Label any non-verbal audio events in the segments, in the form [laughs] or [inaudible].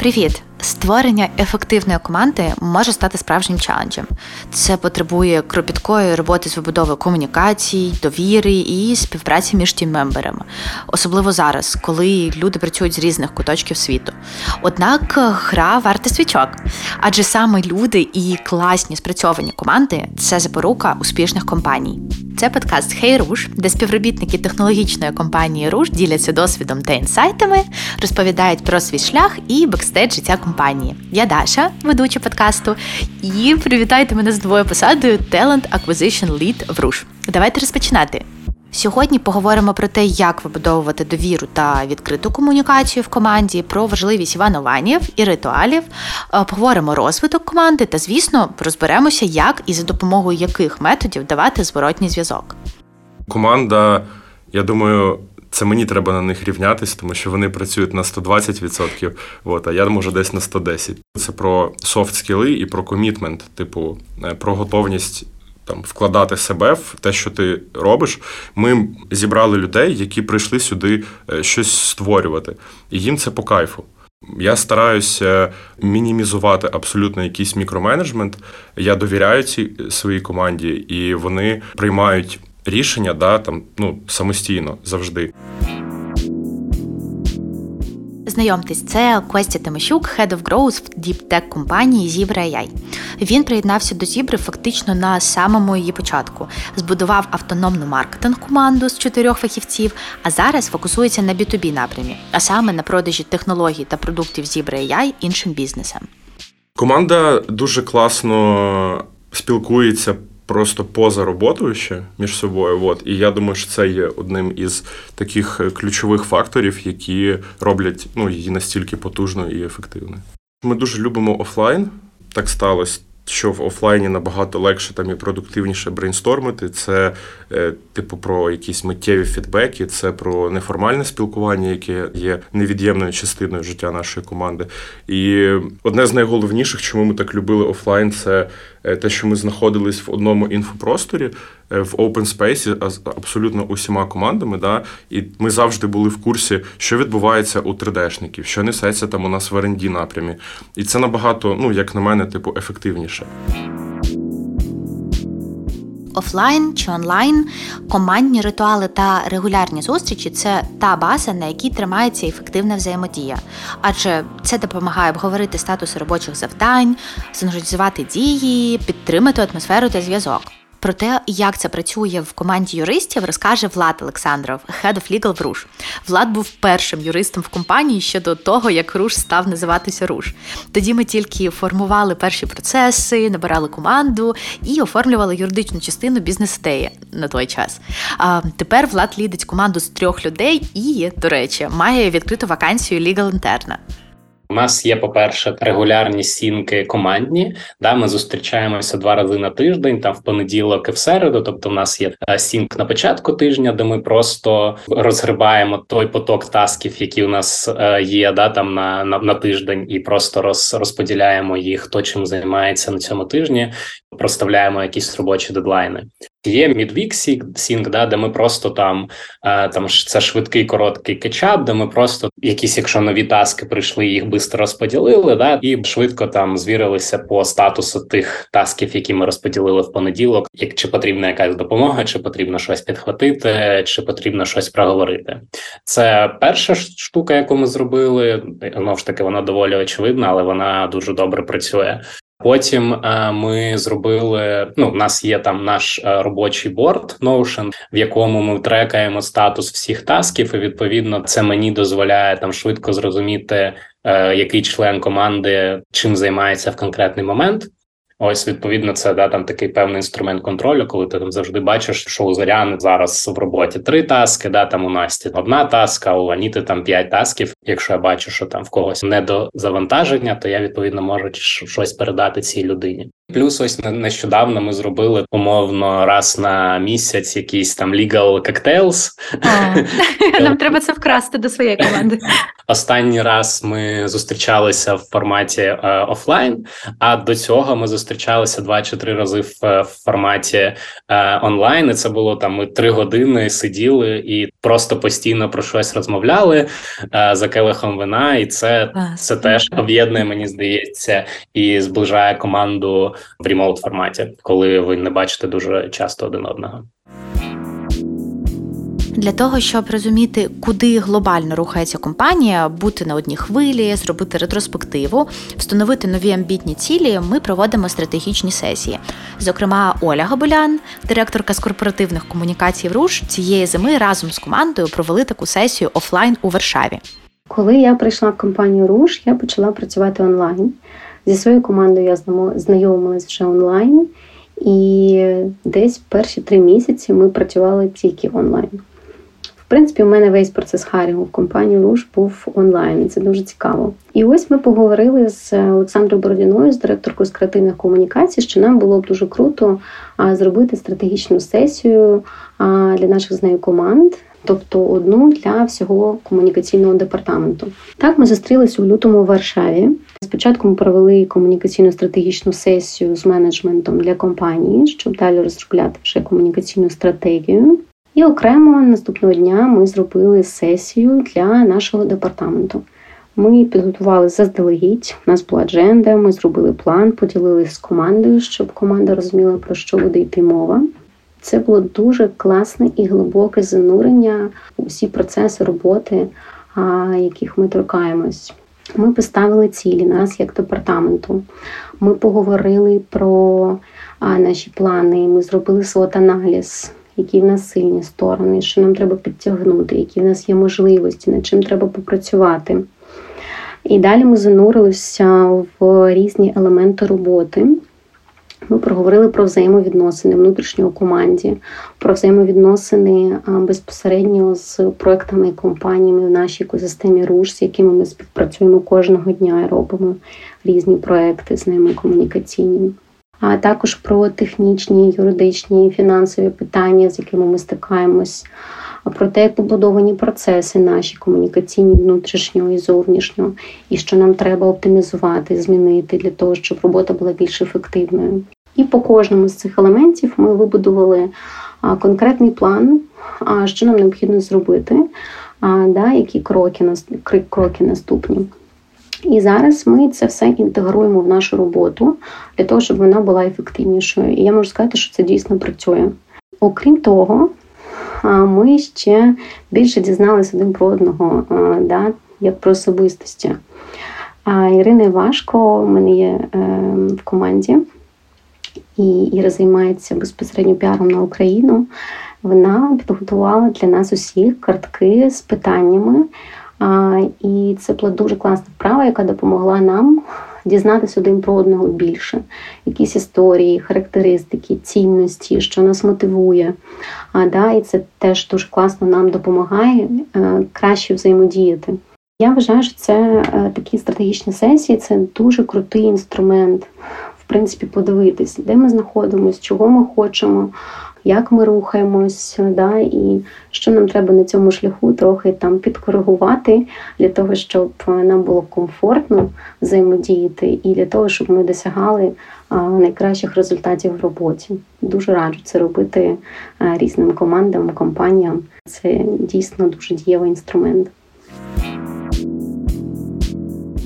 Привіт! Створення ефективної команди може стати справжнім челенджем. Це потребує кропіткої роботи з вибудовою комунікацій, довіри і співпраці між тіммемберами, особливо зараз, коли люди працюють з різних куточків світу. Однак гра варта свічок, адже саме люди і класні спрацьовані команди це запорука успішних компаній. Це подкаст Хей hey Руш, де співробітники технологічної компанії Руш діляться досвідом та інсайтами, розповідають про свій шлях і бекстейдж життя компанії. Я Даша, ведуча подкасту, і привітайте мене з новою посадою Talent Acquisition Lead в Roosh. Давайте розпочинати. Сьогодні поговоримо про те, як вибудовувати довіру та відкриту комунікацію в команді, про важливість вануванів і ритуалів. Е, поговоримо розвиток команди та, звісно, розберемося, як і за допомогою яких методів давати зворотній зв'язок. Команда, я думаю, це мені треба на них рівнятися, тому що вони працюють на 120%, от, а я можу десь на 110%. Це про софт скіли і про комітмент, типу, е, про готовність там вкладати себе в те, що ти робиш. Ми зібрали людей, які прийшли сюди е, щось створювати, і їм це по кайфу. Я стараюся мінімізувати абсолютно якийсь мікроменеджмент. Я довіряю цій своїй команді, і вони приймають рішення да, там, ну, самостійно завжди. Знайомтесь, це Костя Тимощук, Head of Growth в діптек компанії Zebra AI. Він приєднався до Зібри фактично на самому її початку, збудував автономну маркетинг-команду з чотирьох фахівців, а зараз фокусується на B2B напрямі, а саме на продажі технологій та продуктів Zebra AI іншим бізнесам. Команда дуже класно спілкується просто поза роботою ще між собою. От. І я думаю, що це є одним із таких е, ключових факторів, які роблять ну, її настільки потужною і ефективною. Ми дуже любимо офлайн. Так сталося що в офлайні набагато легше там і продуктивніше брейнстормити. Це, е, типу, про якісь миттєві фідбеки, це про неформальне спілкування, яке є невід'ємною частиною життя нашої команди. І одне з найголовніших, чому ми так любили офлайн, це те, що ми знаходились в одному інфопросторі. Е, в open space з абсолютно усіма командами. Да? І ми завжди були в курсі, що відбувається у 3D-шників, що несеться там у нас в R&D напрямі. І це набагато, ну як на мене, типу, ефективніше. Офлайн чи онлайн командні ритуали та регулярні зустрічі це та база, на якій тримається ефективна взаємодія, адже це допомагає обговорити статус робочих завдань, синхронізувати дії, підтримати атмосферу та зв'язок. Про те, як це працює в команді юристів, розкаже Влад Олександров, Head of Legal в Руш. Влад був першим юристом в компанії ще до того, як Руш став називатися Руш. Тоді ми тільки формували перші процеси, набирали команду і оформлювали юридичну частину бізнес-ідеї на той час. А тепер Влад лідить команду з трьох людей і, до речі, має відкриту вакансію Legal Interna. У нас є, по-перше, регулярні сінки командні. Да, Ми зустрічаємося два рази на тиждень, там в понеділок і в середу. Тобто, в нас є е, сінк на початку тижня, де ми просто розгрибаємо той поток тасків, які у нас е, є, да, там на на, на тиждень, і просто роз, розподіляємо їх, хто чим займається на цьому тижні, проставляємо якісь робочі дедлайни. Є Midweek Sync, да, де ми просто там е, там це швидкий короткий кетчап, де ми просто якісь, якщо нові таски прийшли, їх швидко розподілили, да, і швидко там звірилися по статусу тих тасків, які ми розподілили в понеділок. Як чи потрібна якась допомога, чи потрібно щось підхватити, чи потрібно щось проговорити. Це перша штука, яку ми зробили. Знову ж таки, вона доволі очевидна, але вона дуже добре працює. Потім е, ми зробили. Ну, в нас є там наш е, робочий борт Notion, в якому ми трекаємо статус всіх тасків. І відповідно це мені дозволяє там швидко зрозуміти, е, який член команди чим займається в конкретний момент. Ось відповідно, це да там такий певний інструмент контролю, коли ти там завжди бачиш, що у Зоряни зараз в роботі три таски, да там у Насті одна таска, у Аніти там п'ять тасків. Якщо я бачу, що там в когось не до завантаження, то я відповідно можу щось передати цій людині. Плюс ось нещодавно ми зробили умовно раз на місяць якийсь там legal cocktails. [laughs] Нам треба це вкрасти до своєї команди. [laughs] Останній раз ми зустрічалися в форматі е, офлайн, а до цього ми зустрічалися два чи три рази в, е, в форматі е, онлайн. І Це було там ми три години сиділи і просто постійно про щось розмовляли е, за келихом вина, і це, це теж об'єднує, мені здається, і зближає команду в ремоут форматі, коли ви не бачите дуже часто один одного. Для того щоб розуміти, куди глобально рухається компанія, бути на одній хвилі, зробити ретроспективу, встановити нові амбітні цілі, ми проводимо стратегічні сесії. Зокрема, Оля Габулян, директорка з корпоративних комунікацій в РУШ, цієї зими разом з командою провели таку сесію офлайн у Варшаві. Коли я прийшла в компанію Руш, я почала працювати онлайн. Зі своєю командою я знайомилась вже онлайн, і десь перші три місяці ми працювали тільки онлайн принципі, у мене весь процес харінгу в компанії Руш був онлайн. Це дуже цікаво. І ось ми поговорили з Олександрою Бородіною, з директоркою з креативних комунікацій, що нам було б дуже круто зробити стратегічну сесію для наших з нею команд. Тобто одну для всього комунікаційного департаменту. Так, ми зустрілися у лютому в Варшаві. Спочатку ми провели комунікаційну стратегічну сесію з менеджментом для компанії, щоб далі розробляти вже комунікаційну стратегію. І окремо наступного дня ми зробили сесію для нашого департаменту. Ми підготували заздалегідь, у нас була адженда, ми зробили план, поділилися з командою, щоб команда розуміла, про що буде йти мова. Це було дуже класне і глибоке занурення у всі процеси роботи, яких ми торкаємось. Ми поставили цілі нас як департаменту. Ми поговорили про наші плани, ми зробили свот аналіз які в нас сильні сторони, що нам треба підтягнути, які в нас є можливості, над чим треба попрацювати. І далі ми занурилися в різні елементи роботи. Ми проговорили про взаємовідносини внутрішньо команді, про взаємовідносини безпосередньо з проектами і компаніями в нашій екосистемі РУШ, з якими ми співпрацюємо кожного дня і робимо різні проекти з ними комунікаційні а також про технічні, юридичні, фінансові питання, з якими ми стикаємось, про те, як побудовані процеси наші комунікаційні внутрішнього і зовнішнього, і що нам треба оптимізувати, змінити для того, щоб робота була більш ефективною. І по кожному з цих елементів ми вибудували конкретний план, що нам необхідно зробити, які кроки кроки наступні. І зараз ми це все інтегруємо в нашу роботу для того, щоб вона була ефективнішою. І я можу сказати, що це дійсно працює. Окрім того, ми ще більше дізналися один про одного, да, як про особистості. А Ірина Важко в мене є е, в команді, і Іра займається безпосередньо піаром на Україну. Вона підготувала для нас усіх картки з питаннями. І це була дуже класна вправа, яка допомогла нам дізнатися один про одного більше, якісь історії, характеристики, цінності, що нас мотивує. А, да, І це теж дуже класно нам допомагає е, краще взаємодіяти. Я вважаю, що це е, такі стратегічні сесії це дуже крутий інструмент, в принципі, подивитись, де ми знаходимося, чого ми хочемо як ми рухаємось, да, і що нам треба на цьому шляху трохи там підкоригувати для того, щоб нам було комфортно взаємодіяти, і для того, щоб ми досягали найкращих результатів в роботі. Дуже раджу це робити різним командам, компаніям. Це дійсно дуже дієвий інструмент.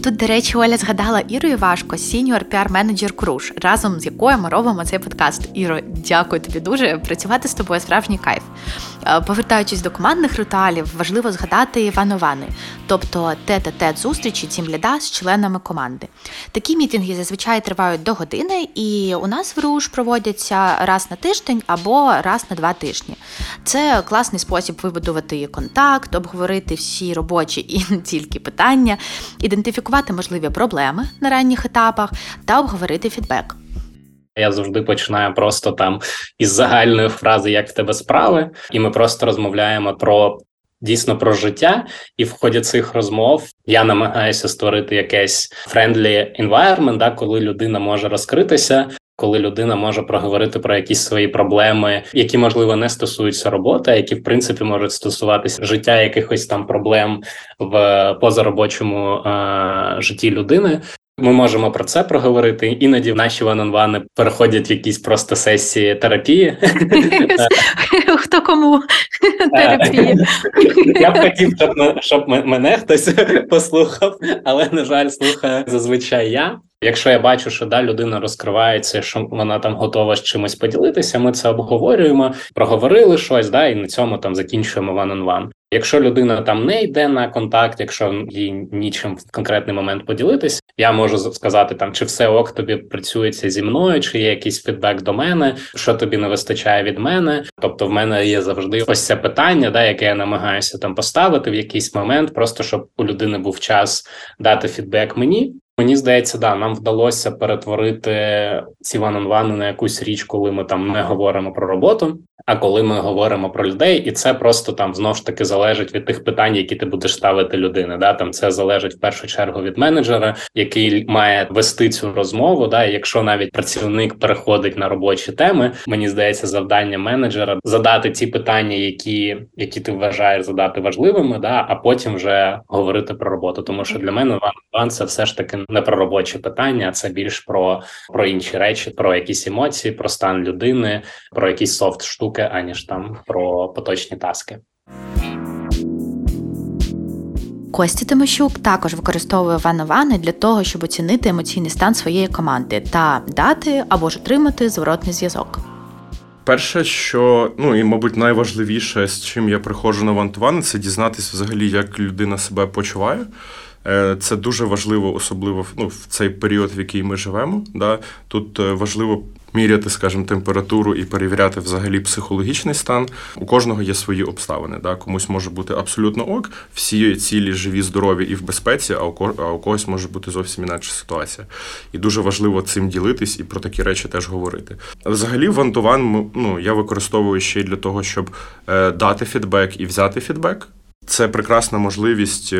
Тут, до речі, Оля згадала Іру Івашко, senior PR-менеджер Roosh, разом з якою ми робимо цей подкаст. Іро, дякую тобі дуже. Працювати з тобою справжній кайф. Е, повертаючись до командних ритуалів, важливо згадати Івановани, тобто тет-а-тет зустрічі team lead а з членами команди. Такі мітинги зазвичай тривають до години, і у нас в РУШ проводяться раз на тиждень або раз на два тижні. Це класний спосіб вибудувати контакт, обговорити всі робочі і не тільки питання, ідентифікувати можливі проблеми на ранніх етапах та обговорити фідбек. Я завжди починаю просто там із загальної фрази, як в тебе справи, і ми просто розмовляємо про дійсно про життя. І в ході цих розмов я намагаюся створити якесь friendly environment, да, коли людина може розкритися, коли людина може проговорити про якісь свої проблеми, які можливо не стосуються роботи, а які в принципі можуть стосуватися життя якихось там проблем в позаробочому е- житті людини. Ми можемо про це проговорити. Іноді в наші ван-он-вани переходять в якісь просто сесії терапії. Хто кому терапія? Я б хотів, щоб мене хтось послухав, але на жаль, слухає зазвичай я. Якщо я бачу, що да, людина розкривається, що вона там готова з чимось поділитися, ми це обговорюємо, проговорили щось, да, і на цьому там закінчуємо one-on-one. Якщо людина там не йде на контакт, якщо їй нічим в конкретний момент поділитись, я можу сказати там, чи все ок тобі працюється зі мною, чи є якийсь фідбек до мене, що тобі не вистачає від мене. Тобто, в мене є завжди ось це питання, да, яке я намагаюся там поставити в якийсь момент, просто щоб у людини був час дати фідбек мені. Мені здається, да, нам вдалося перетворити ці ван-он-вани на якусь річ, коли ми там не говоримо про роботу, а коли ми говоримо про людей, і це просто там знову ж таки залежить від тих питань, які ти будеш ставити людини. Да, там це залежить в першу чергу від менеджера, який має вести цю розмову. Да, якщо навіть працівник переходить на робочі теми, мені здається, завдання менеджера задати ті питання, які які ти вважаєш задати важливими, да, а потім вже говорити про роботу. Тому що для мене ван це все ж таки не про робочі питання, а це більш про, про інші речі, про якісь емоції, про стан людини, про якісь софт штуки, аніж там про поточні таски. Костя Тимощук також використовує ван-вани для того, щоб оцінити емоційний стан своєї команди та дати або ж отримати зворотний зв'язок. Перше, що ну і, мабуть, найважливіше, з чим я приходжу на вантувани, це дізнатися взагалі, як людина себе почуває. Е, це дуже важливо, особливо ну, в цей період, в який ми живемо. Да? Тут е, важливо міряти, скажімо, температуру і перевіряти взагалі психологічний стан. У кожного є свої обставини. Да? Комусь може бути абсолютно ок, всі цілі, живі, здорові і в безпеці, а у когось може бути зовсім інакша ситуація. І дуже важливо цим ділитись і про такі речі теж говорити. Взагалі, вантуван ну, я використовую ще й для того, щоб е, дати фідбек і взяти фідбек. Це прекрасна можливість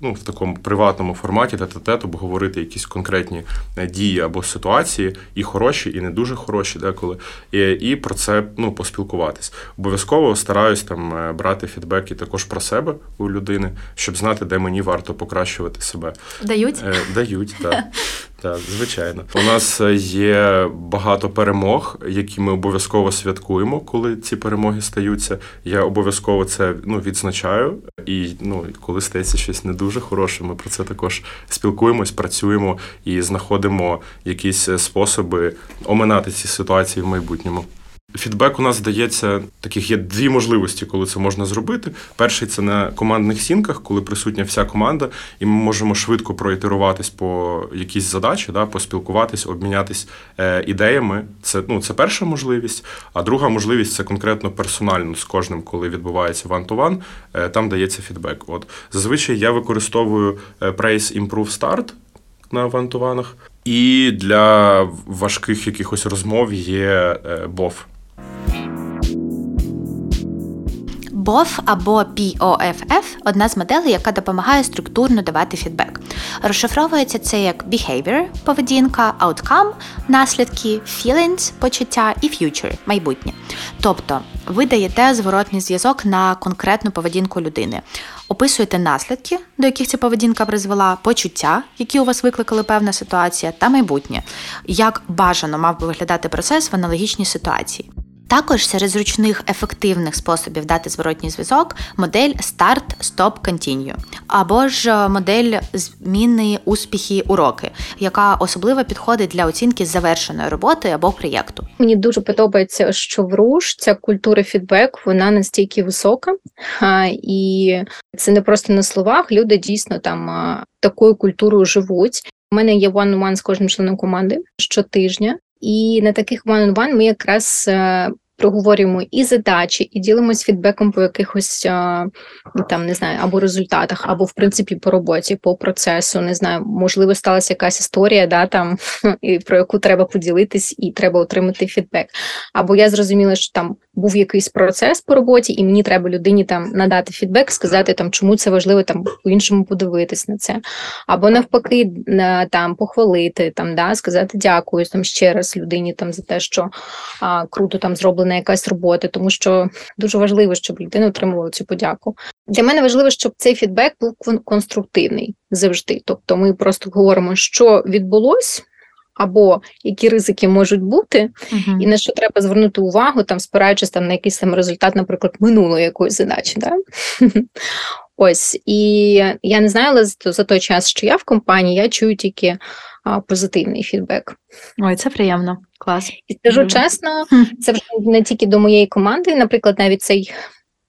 ну, в такому приватному форматі тет-тет обговорити якісь конкретні е, дії або ситуації, і хороші, і не дуже хороші, деколи, і і про це ну, поспілкуватись. Обов'язково стараюсь там е, брати фідбеки також про себе у людини, щоб знати, де мені варто покращувати себе. Дають? Е, Дають, так. [laughs] Так, звичайно. У нас є багато перемог, які ми обов'язково святкуємо, коли ці перемоги стаються. Я обов'язково це ну, відзначаю. І ну, коли стається щось не дуже хороше, ми про це також спілкуємось, працюємо і знаходимо якісь способи оминати ці ситуації в майбутньому. Фідбек у нас здається, таких є дві можливості, коли це можна зробити. Перший це на командних сінках, коли присутня вся команда, і ми можемо швидко проітеруватись по якійсь задачі, да, поспілкуватись, обмінятись е, ідеями. Це ну, це перша можливість. А друга можливість це конкретно персонально з кожним, коли відбувається ван-то-ван, е, там дається фідбек. От зазвичай я використовую е, Praise Improve Start на вантуванах. І для важких якихось розмов є BOF. BOF або POFF одна з моделей, яка допомагає структурно давати фідбек. Розшифровується це як behavior – поведінка, outcome – наслідки, feelings – почуття і future – майбутнє. Тобто ви даєте зворотний зв'язок на конкретну поведінку людини, описуєте наслідки, до яких ця поведінка призвела, почуття, які у вас викликали певна ситуація, та майбутнє, як бажано мав би виглядати процес в аналогічній ситуації. Також серед зручних ефективних способів дати зворотній зв'язок модель Start, Stop, Continue, або ж е, модель зміни успіхи уроки, яка особливо підходить для оцінки завершеної роботи або проєкту. Мені дуже подобається, що в РУШ ця культура фідбек вона настільки висока, і це не просто на словах. Люди дійсно там такою культурою живуть. У мене є one-on-one з кожним членом команди щотижня. І на таких one-on-one ми якраз е, проговорюємо і задачі, і ділимось фідбеком по якихось е, там не знаю, або результатах, або в принципі по роботі, по процесу. Не знаю, можливо, сталася якась історія, да там [laughs] про яку треба поділитись, і треба отримати фідбек. Або я зрозуміла, що там був якийсь процес по роботі, і мені треба людині там надати фідбек, сказати там, чому це важливо там по-іншому подивитись на це, або навпаки, там похвалити, там да сказати дякую там ще раз людині там за те, що а, круто там зроблена якась робота, тому що дуже важливо, щоб людина отримувала цю подяку. Для мене важливо, щоб цей фідбек був конструктивний завжди. Тобто, ми просто говоримо, що відбулось або які ризики можуть бути, uh-huh. і на що треба звернути увагу, там спираючись там на якийсь там результат, наприклад, минулої якоїсь задачі. Да? [laughs] Ось і я не знаю, але за той час, що я в компанії, я чую тільки а, позитивний фідбек. Ой, це приємно, клас. І скажу mm-hmm. чесно, [laughs] це вже не тільки до моєї команди, наприклад, навіть цей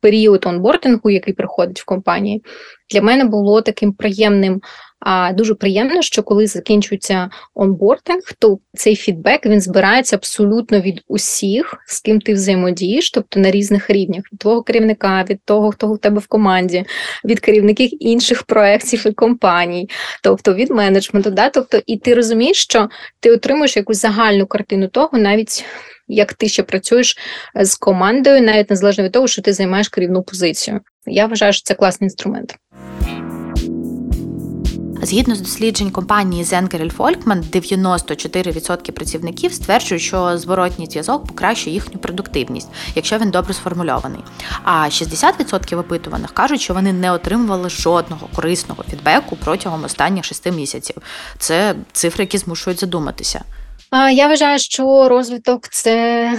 період онбордингу, який приходить в компанії, для мене було таким приємним. А дуже приємно, що коли закінчується онбординг, то цей фідбек він збирається абсолютно від усіх, з ким ти взаємодієш, тобто на різних рівнях від твого керівника, від того, хто у тебе в команді, від керівників інших проєктів і компаній, тобто від менеджменту. Да? Тобто, і ти розумієш, що ти отримуєш якусь загальну картину того, навіть як ти ще працюєш з командою, навіть незалежно від того, що ти займаєш керівну позицію. Я вважаю, що це класний інструмент. Згідно з досліджень компанії Zenkerel Folkman, 94% працівників стверджують, що зворотній зв'язок покращує їхню продуктивність, якщо він добре сформульований. А 60% опитуваних кажуть, що вони не отримували жодного корисного фідбеку протягом останніх 6 місяців. Це цифри, які змушують задуматися. Я вважаю, що розвиток це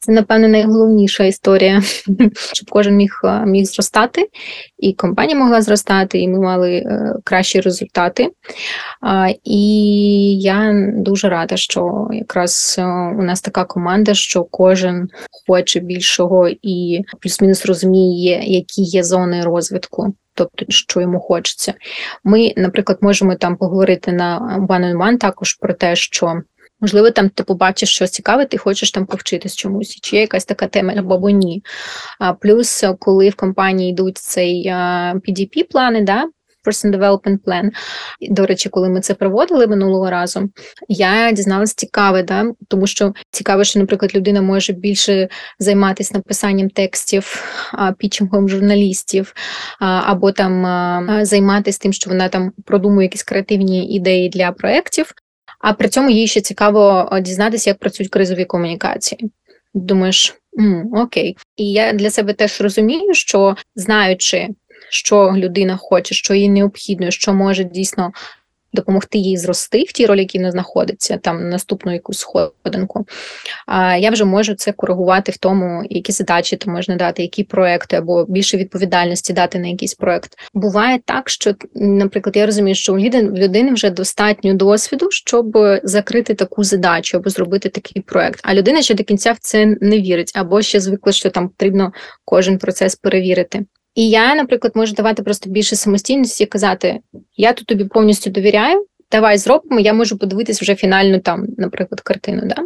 це, напевно, найголовніша історія, [laughs] щоб кожен міг міг зростати, і компанія могла зростати, і ми мали е, кращі результати. І я дуже рада, що якраз е, у нас така команда, що кожен хоче більшого і плюс-мінус розуміє, які є зони розвитку. Тобто, що йому хочеться. Ми, наприклад, можемо там поговорити на one-on-one також про те, що Можливо, там ти побачиш щось цікаве, ти хочеш там повчитись чомусь, чи є якась така тема або ні. А плюс, коли в компанії йдуть цей PDP плани, да, Person Development Plan. До речі, коли ми це проводили минулого разу, я дізналась цікаве, да? тому що цікаво, що, наприклад, людина може більше займатися написанням текстів, пічингом журналістів, або там займатися тим, що вона там продумує якісь креативні ідеї для проєктів, а при цьому їй ще цікаво дізнатися, як працюють кризові комунікації. Думаєш, М, окей. І я для себе теж розумію, що знаючи, що людина хоче, що їй необхідно, що може дійсно допомогти їй зрости в тій ролі, якій вона знаходиться, там наступну якусь сходинку. А я вже можу це коригувати в тому, які задачі там можна дати, які проекти або більше відповідальності дати на якийсь проект. Буває так, що, наприклад, я розумію, що у людини вже достатньо досвіду, щоб закрити таку задачу або зробити такий проект. А людина ще до кінця в це не вірить, або ще звикла, що там потрібно кожен процес перевірити. І я, наприклад, можу давати просто більше самостійності і казати: я тут тобі повністю довіряю, давай зробимо, я можу подивитись вже фінальну там, наприклад, картину. Да?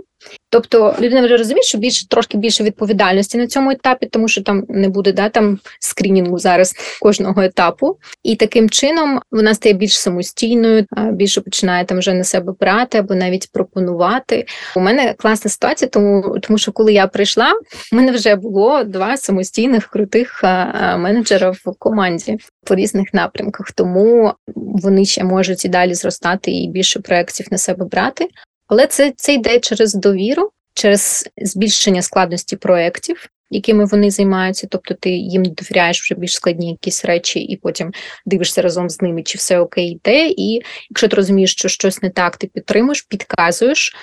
Тобто людина вже розуміє, що більше трошки більше відповідальності на цьому етапі, тому що там не буде да, там скрінінгу зараз кожного етапу. І таким чином вона стає більш самостійною, більше починає там вже на себе брати або навіть пропонувати. У мене класна ситуація, тому тому що коли я прийшла, в мене вже було два самостійних крутих менеджера в команді по різних напрямках. Тому вони ще можуть і далі зростати і більше проєктів на себе брати. Але це це йде через довіру, через збільшення складності проєктів, якими вони займаються. Тобто ти їм довіряєш вже більш складні якісь речі, і потім дивишся разом з ними, чи все окей йде. І якщо ти розумієш, що щось не так, ти підтримуєш, підказуєш,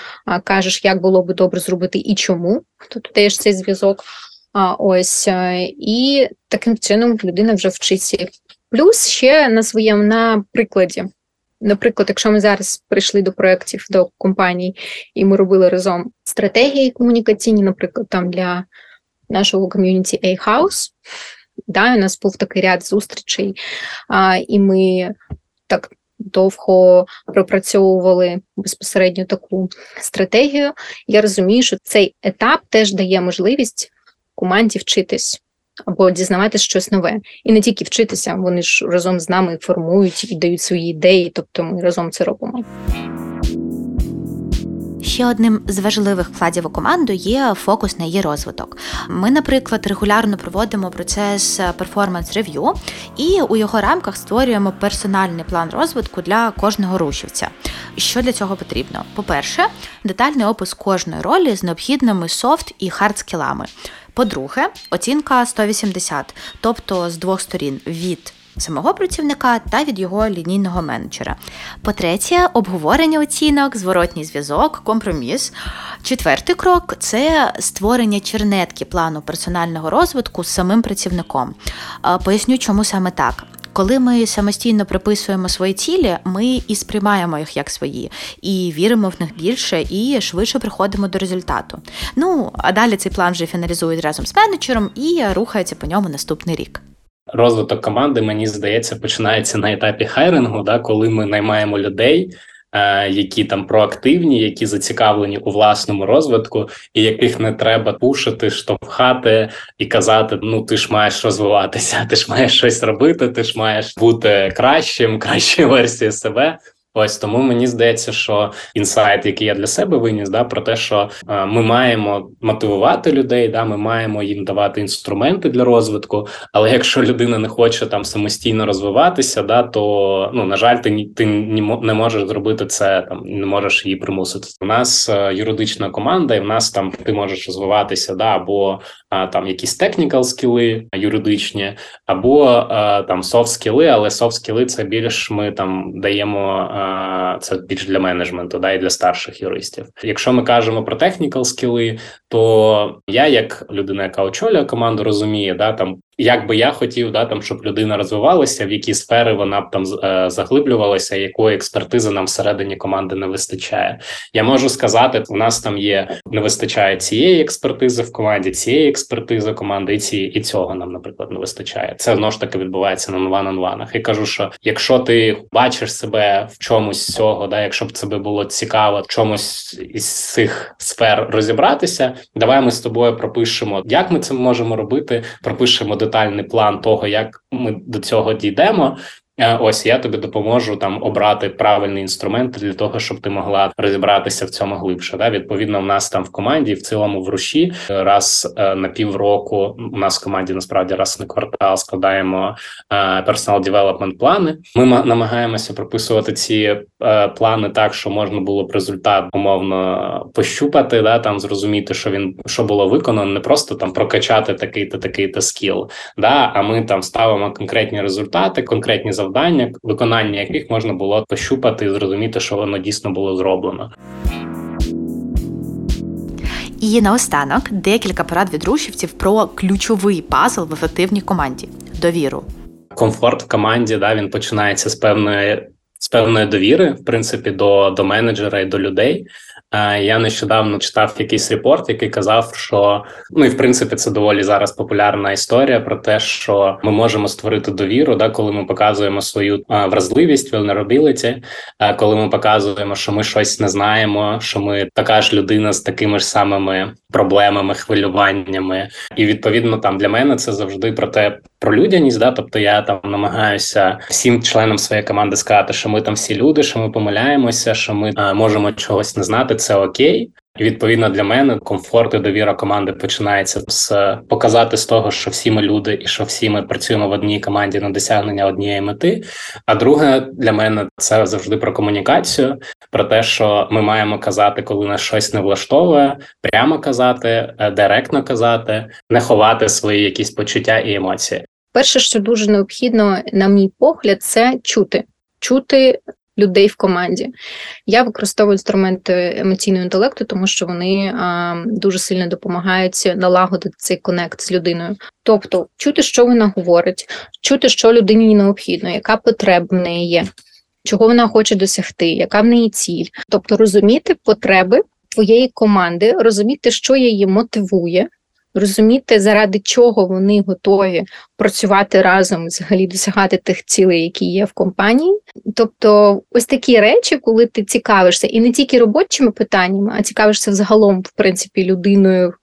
кажеш, як було би добре зробити і чому, то ти даєш цей зв'язок. А ось і таким чином людина вже вчиться. Плюс ще на своєму на прикладі. Наприклад, якщо ми зараз прийшли до проєктів до компаній, і ми робили разом стратегії комунікаційні, наприклад, там для нашого ком'юніті A-House, да, у нас був такий ряд зустрічей, а, і ми так довго пропрацьовували безпосередньо таку стратегію. Я розумію, що цей етап теж дає можливість команді вчитись або дізнаватися щось нове. І не тільки вчитися, вони ж разом з нами формують і дають свої ідеї, тобто ми разом це робимо. Ще одним з важливих вкладів у команду є фокус на її розвиток. Ми, наприклад, регулярно проводимо процес перформанс-рев'ю і у його рамках створюємо персональний план розвитку для кожного рушівця. Що для цього потрібно? По-перше, детальний опис кожної ролі з необхідними soft і hard skill ами. По-друге, оцінка 180, тобто з двох сторін від самого працівника та від його лінійного менеджера. По-третє, обговорення оцінок, зворотній зв'язок, компроміс. Четвертий крок це створення чернетки плану персонального розвитку з самим працівником. Поясню, чому саме так. Коли ми самостійно приписуємо свої цілі, ми і сприймаємо їх як свої, і віримо в них більше, і швидше приходимо до результату. Ну а далі цей план вже фіналізують разом з менеджером і рухається по ньому наступний рік. Розвиток команди, мені здається, починається на етапі хайрингу, да, коли ми наймаємо людей, які там проактивні, які зацікавлені у власному розвитку, і яких не треба пушити, штовхати і казати: ну ти ж маєш розвиватися, ти ж маєш щось робити, ти ж маєш бути кращим, [laughs] кращою версією себе. Ось тому мені здається, що інсайт, який я для себе виніс, да про те, що е, ми маємо мотивувати людей, да ми маємо їм давати інструменти для розвитку. Але якщо людина не хоче там самостійно розвиватися, да то ну на жаль, ти ти не можеш зробити це там, не можеш її примусити. У нас е, юридична команда, і в нас там ти можеш розвиватися, да або а, там якісь technical скіли юридичні, або а, там soft скіли, але soft скіли це більш ми там даємо це більш для менеджменту, да і для старших юристів. Якщо ми кажемо про технікал скіли, то я, як людина, яка очолює команду, розуміє, да там як би я хотів, да там щоб людина розвивалася, в які сфери вона б там е, заглиблювалася, якої експертизи нам всередині команди не вистачає. Я можу сказати, у нас там є не вистачає цієї експертизи в команді, цієї експертизи команди, і ці і цього нам, наприклад, не вистачає. Це знову ж таки відбувається на нван-онванах. І кажу, що якщо ти бачиш себе в чомусь цього, да, якщо б це було цікаво, в чомусь із цих сфер розібратися, давай ми з тобою пропишемо, як ми це можемо робити. Пропишемо детальний план того, як ми до цього дійдемо. Е, ось я тобі допоможу там обрати правильний інструмент для того, щоб ти могла розібратися в цьому глибше. Да? Відповідно, в нас там в команді, в цілому в руші, раз е, на півроку у нас в команді насправді раз на квартал складаємо персонал девелопмент плани. Ми намагаємося прописувати ці е, плани так, що можна було б результат умовно пощупати, да там зрозуміти, що він що було виконано, не просто там прокачати такий-то такий-то скіл. Да, а ми там ставимо конкретні результати, конкретні завдання, виконання яких можна було пощупати і зрозуміти, що воно дійсно було зроблено. І наостанок декілька порад від рушівців про ключовий пазл в ефективній команді довіру. Комфорт в команді да він починається з певної з певної довіри, в принципі, до до менеджера і до людей. Я нещодавно читав якийсь репорт, який казав, що ну і в принципі це доволі зараз популярна історія про те, що ми можемо створити довіру, да, коли ми показуємо свою вразливість, vulnerability, коли ми показуємо, що ми щось не знаємо, що ми така ж людина з такими ж самими проблемами, хвилюваннями, і відповідно там для мене це завжди про те, про людяність. Да, тобто я там намагаюся всім членам своєї команди сказати, що ми там всі люди, що ми помиляємося, що ми можемо чогось не знати. Це окей. І відповідно для мене комфорт і довіра команди починається з показати з того, що всі ми люди, і що всі ми працюємо в одній команді на досягнення однієї мети. А друге для мене це завжди про комунікацію, про те, що ми маємо казати, коли нас щось не влаштовує, прямо казати, е, директно казати, не ховати свої якісь почуття і емоції. Перше, що дуже необхідно, на мій погляд, це чути. Чути людей в команді. Я використовую інструменти емоційного інтелекту, тому що вони а, дуже сильно допомагають налагодити цей конект з людиною. Тобто, чути, що вона говорить, чути, що людині необхідно, яка потреба в неї є, чого вона хоче досягти, яка в неї ціль. Тобто розуміти потреби твоєї команди, розуміти, що її мотивує розуміти, заради чого вони готові працювати разом, взагалі досягати тих цілей, які є в компанії. Тобто, ось такі речі, коли ти цікавишся, і не тільки робочими питаннями, а цікавишся взагалом, в принципі, людиною,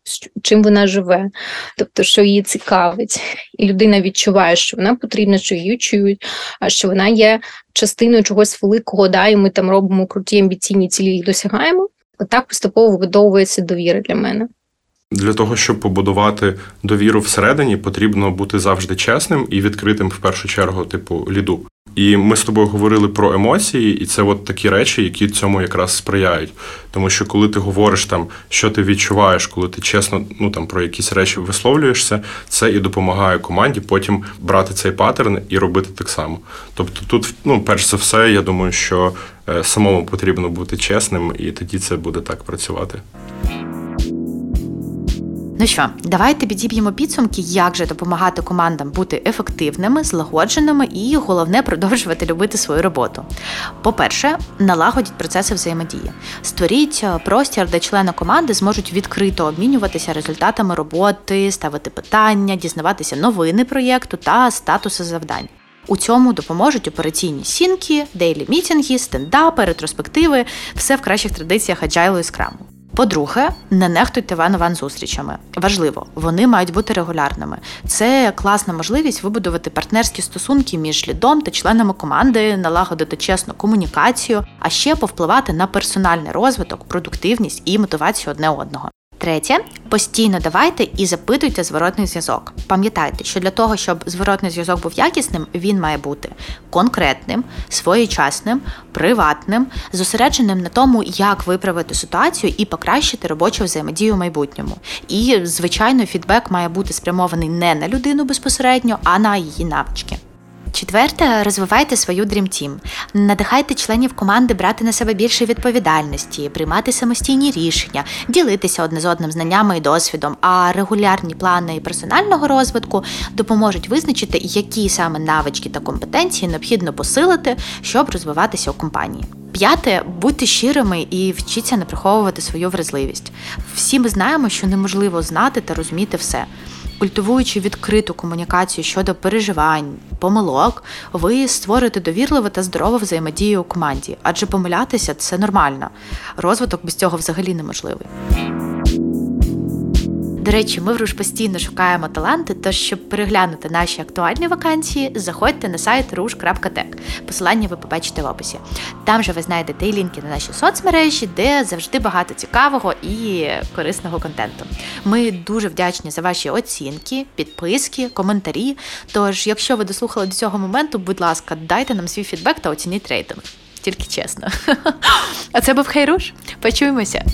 чим вона живе, тобто, що її цікавить, і людина відчуває, що вона потрібна, що її чують, а що вона є частиною чогось великого, да, і ми там робимо круті амбіційні цілі, їх досягаємо Отак поступово вибудовується довіра для мене. Для того, щоб побудувати довіру всередині, потрібно бути завжди чесним і відкритим в першу чергу, типу, ліду. І ми з тобою говорили про емоції, і це от такі речі, які цьому якраз сприяють. Тому що коли ти говориш там, що ти відчуваєш, коли ти чесно ну там про якісь речі висловлюєшся, це і допомагає команді потім брати цей паттерн і робити так само. Тобто, тут, ну, перш за все, я думаю, що е, самому потрібно бути чесним, і тоді це буде так працювати. Ну що, давайте підіб'ємо підсумки, як же допомагати командам бути ефективними, злагодженими і головне продовжувати любити свою роботу. По-перше, налагодіть процеси взаємодії. Створіть е, простір, де члени команди зможуть відкрито обмінюватися результатами роботи, ставити питання, дізнаватися новини проєкту та статуси завдань. У цьому допоможуть операційні sync и, daily meeting и, стендапи, ретроспективи, все в кращих традиціях аджайлу і Scrum у. По-друге, не нехтуйте ван-ван зустрічами. Важливо, вони мають бути регулярними. Це класна можливість вибудувати партнерські стосунки між лідом та членами команди, налагодити чесну комунікацію, а ще повпливати на персональний розвиток, продуктивність і мотивацію одне одного. Третє, постійно давайте і запитуйте зворотний зв'язок. Пам'ятайте, що для того, щоб зворотний зв'язок був якісним, він має бути конкретним, своєчасним, приватним, зосередженим на тому, як виправити ситуацію і покращити робочу взаємодію в майбутньому. І, звичайно, фідбек має бути спрямований не на людину безпосередньо, а на її навички. Четверте, розвивайте свою Dream Team. Надихайте членів команди брати на себе більше відповідальності, приймати самостійні рішення, ділитися одне з одним знаннями і досвідом. А регулярні плани персонального розвитку допоможуть визначити, які саме навички та компетенції необхідно посилити, щоб розвиватися у компанії. П'яте, будьте щирими і вчіться не приховувати свою вразливість. Всі ми знаємо, що неможливо знати та розуміти все. Культивуючи відкриту комунікацію щодо переживань, помилок, ви створите довірливу та здорову взаємодію у команді, адже помилятися це нормально. Розвиток без цього взагалі неможливий. До речі, ми в Руш постійно шукаємо таланти, тож, щоб переглянути наші актуальні вакансії, заходьте на сайт rush.tech. Посилання ви побачите в описі. Там же ви знайдете і лінки на наші соцмережі, де завжди багато цікавого і корисного контенту. Ми дуже вдячні за ваші оцінки, підписки, коментарі. Тож, якщо ви дослухали до цього моменту, будь ласка, дайте нам свій фідбек та оцініть рейтинг. Тільки чесно. [laughs] А це був Хайруш. Почуємося.